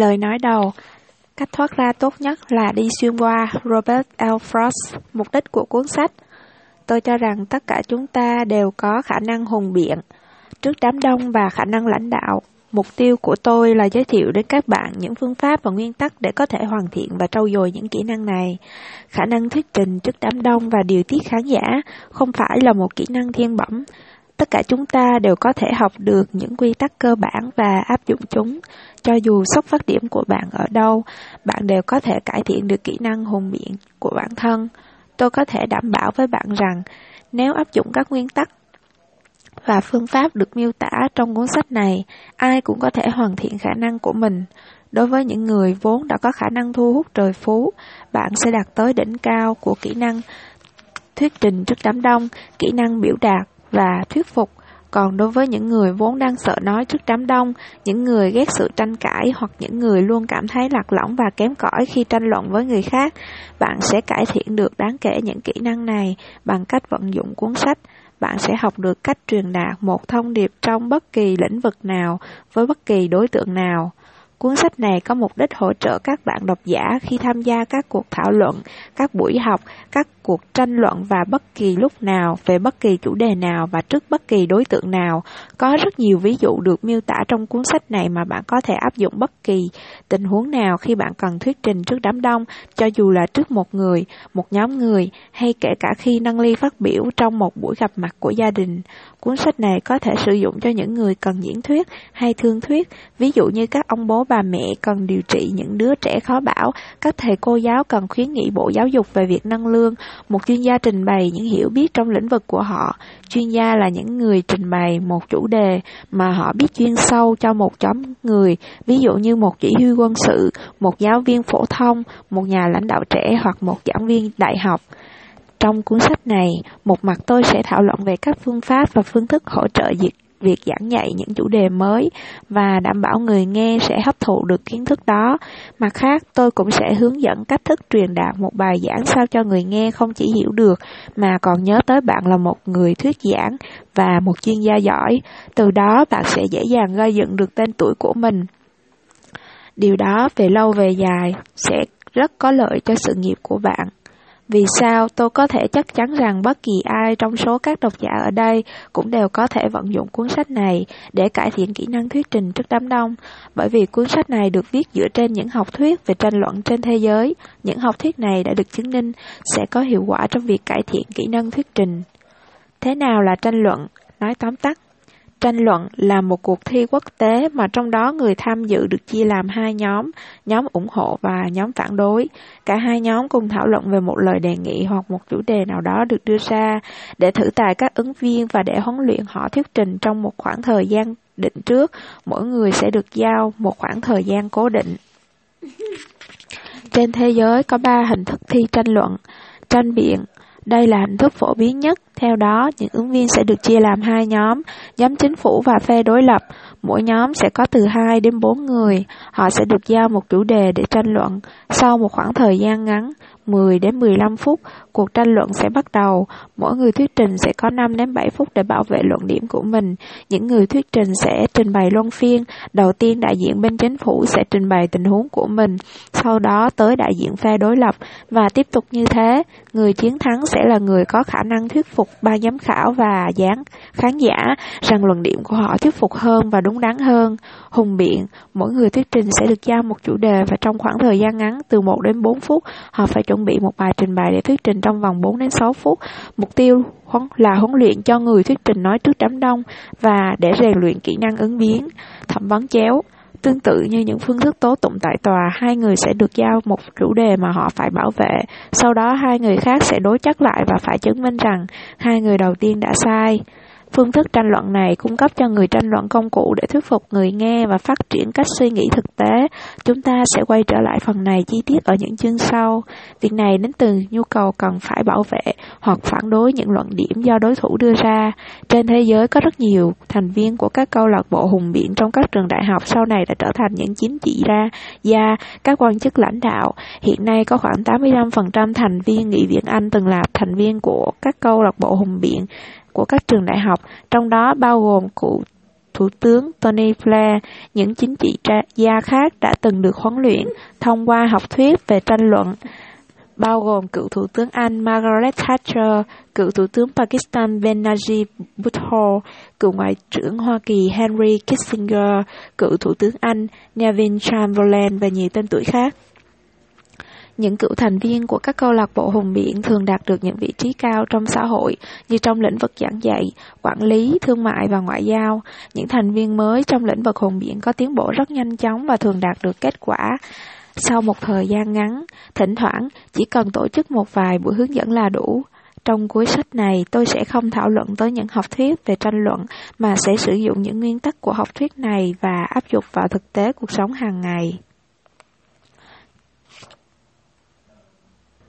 Lời nói đầu Cách thoát ra tốt nhất là đi xuyên qua Robert L. Frost, mục đích của cuốn sách. Tôi cho rằng tất cả chúng ta đều có khả năng hùng biện trước đám đông và khả năng lãnh đạo. Mục tiêu của tôi là giới thiệu đến các bạn những phương pháp và nguyên tắc để có thể hoàn thiện và trau dồi những kỹ năng này. Khả năng thuyết trình trước đám đông và điều tiết khán giả không phải là một kỹ năng thiên bẩm. Tất cả chúng ta đều có thể học được những quy tắc cơ bản và áp dụng chúng. Cho dù xuất phát điểm của bạn ở đâu, bạn đều có thể cải thiện được kỹ năng hùng biện của bản thân. Tôi có thể đảm bảo với bạn rằng, nếu áp dụng các nguyên tắc và phương pháp được miêu tả trong cuốn sách này, ai cũng có thể hoàn thiện khả năng của mình. Đối với những người vốn đã có khả năng thu hút trời phú, bạn sẽ đạt tới đỉnh cao của kỹ năng thuyết trình trước đám đông, kỹ năng biểu đạt và thuyết phục. Còn đối với những người vốn đang sợ nói trước đám đông, những người ghét sự tranh cãi hoặc những người luôn cảm thấy lạc lõng và kém cỏi khi tranh luận với người khác, bạn sẽ cải thiện được đáng kể những kỹ năng này bằng cách vận dụng cuốn sách. Bạn sẽ học được cách truyền đạt một thông điệp trong bất kỳ lĩnh vực nào với bất kỳ đối tượng nào. Cuốn sách này có mục đích hỗ trợ các bạn độc giả khi tham gia các cuộc thảo luận, các buổi học, các cuộc tranh luận và bất kỳ lúc nào về bất kỳ chủ đề nào và trước bất kỳ đối tượng nào. Có rất nhiều ví dụ được miêu tả trong cuốn sách này mà bạn có thể áp dụng bất kỳ tình huống nào khi bạn cần thuyết trình trước đám đông, cho dù là trước một người, một nhóm người hay kể cả khi nâng ly phát biểu trong một buổi gặp mặt của gia đình. Cuốn sách này có thể sử dụng cho những người cần diễn thuyết hay thương thuyết, ví dụ như các ông bố bà mẹ cần điều trị những đứa trẻ khó bảo, các thầy cô giáo cần khuyến nghị Bộ Giáo dục về việc nâng lương, một chuyên gia trình bày những hiểu biết trong lĩnh vực của họ. Chuyên gia là những người trình bày một chủ đề mà họ biết chuyên sâu cho một nhóm người, ví dụ như một chỉ huy quân sự, một giáo viên phổ thông, một nhà lãnh đạo trẻ hoặc một giảng viên đại học. Trong cuốn sách này, một mặt tôi sẽ thảo luận về các phương pháp và phương thức hỗ trợ việc việc giảng dạy những chủ đề mới và đảm bảo người nghe sẽ hấp thụ được kiến thức đó. Mặt khác, tôi cũng sẽ hướng dẫn cách thức truyền đạt một bài giảng sao cho người nghe không chỉ hiểu được mà còn nhớ tới bạn là một người thuyết giảng và một chuyên gia giỏi. Từ đó bạn sẽ dễ dàng gây dựng được tên tuổi của mình. Điều đó về lâu về dài sẽ rất có lợi cho sự nghiệp của bạn. Vì sao tôi có thể chắc chắn rằng bất kỳ ai trong số các độc giả ở đây cũng đều có thể vận dụng cuốn sách này để cải thiện kỹ năng thuyết trình trước đám đông, bởi vì cuốn sách này được viết dựa trên những học thuyết về tranh luận trên thế giới. Những học thuyết này đã được chứng minh sẽ có hiệu quả trong việc cải thiện kỹ năng thuyết trình. Thế nào là tranh luận? Nói tóm tắt, Tranh luận là một cuộc thi quốc tế mà trong đó người tham dự được chia làm hai nhóm, nhóm ủng hộ và nhóm phản đối. Cả hai nhóm cùng thảo luận về một lời đề nghị hoặc một chủ đề nào đó được đưa ra để thử tài các ứng viên và để huấn luyện họ thuyết trình trong một khoảng thời gian định trước. Mỗi người sẽ được giao một khoảng thời gian cố định. Trên thế giới có ba hình thức thi tranh luận, tranh biện, đây là hình thức phổ biến nhất. Theo đó, những ứng viên sẽ được chia làm hai nhóm, nhóm chính phủ và phe đối lập. Mỗi nhóm sẽ có từ 2 đến 4 người. Họ sẽ được giao một chủ đề để tranh luận. Sau một khoảng thời gian ngắn, 10 đến 15 phút, cuộc tranh luận sẽ bắt đầu. Mỗi người thuyết trình sẽ có 5 đến 7 phút để bảo vệ luận điểm của mình. Những người thuyết trình sẽ trình bày luân phiên. Đầu tiên đại diện bên chính phủ sẽ trình bày tình huống của mình, sau đó tới đại diện phe đối lập và tiếp tục như thế. Người chiến thắng sẽ là người có khả năng thuyết phục ban giám khảo và gián khán giả rằng luận điểm của họ thuyết phục hơn và đúng đắn hơn. Hùng biện, mỗi người thuyết trình sẽ được giao một chủ đề và trong khoảng thời gian ngắn từ 1 đến 4 phút, họ phải chuẩn bị một bài trình bày để thuyết trình trong vòng 4 đến 6 phút. Mục tiêu là huấn luyện cho người thuyết trình nói trước đám đông và để rèn luyện kỹ năng ứng biến, thẩm vấn chéo. Tương tự như những phương thức tố tụng tại tòa, hai người sẽ được giao một chủ đề mà họ phải bảo vệ. Sau đó hai người khác sẽ đối chất lại và phải chứng minh rằng hai người đầu tiên đã sai. Phương thức tranh luận này cung cấp cho người tranh luận công cụ để thuyết phục người nghe và phát triển cách suy nghĩ thực tế. Chúng ta sẽ quay trở lại phần này chi tiết ở những chương sau. Việc này đến từ nhu cầu cần phải bảo vệ hoặc phản đối những luận điểm do đối thủ đưa ra. Trên thế giới có rất nhiều thành viên của các câu lạc bộ hùng biện trong các trường đại học sau này đã trở thành những chính trị ra gia, các quan chức lãnh đạo. Hiện nay có khoảng 85% thành viên nghị viện Anh từng là thành viên của các câu lạc bộ hùng biện của các trường đại học, trong đó bao gồm cụ Thủ tướng Tony Blair, những chính trị gia khác đã từng được huấn luyện thông qua học thuyết về tranh luận, bao gồm cựu Thủ tướng Anh Margaret Thatcher, cựu Thủ tướng Pakistan Benazir Bhutto, cựu Ngoại trưởng Hoa Kỳ Henry Kissinger, cựu Thủ tướng Anh Neville Chamberlain và nhiều tên tuổi khác. Những cựu thành viên của các câu lạc bộ hùng biện thường đạt được những vị trí cao trong xã hội như trong lĩnh vực giảng dạy, quản lý, thương mại và ngoại giao. Những thành viên mới trong lĩnh vực hùng biện có tiến bộ rất nhanh chóng và thường đạt được kết quả sau một thời gian ngắn, thỉnh thoảng chỉ cần tổ chức một vài buổi hướng dẫn là đủ. Trong cuối sách này, tôi sẽ không thảo luận tới những học thuyết về tranh luận, mà sẽ sử dụng những nguyên tắc của học thuyết này và áp dụng vào thực tế cuộc sống hàng ngày.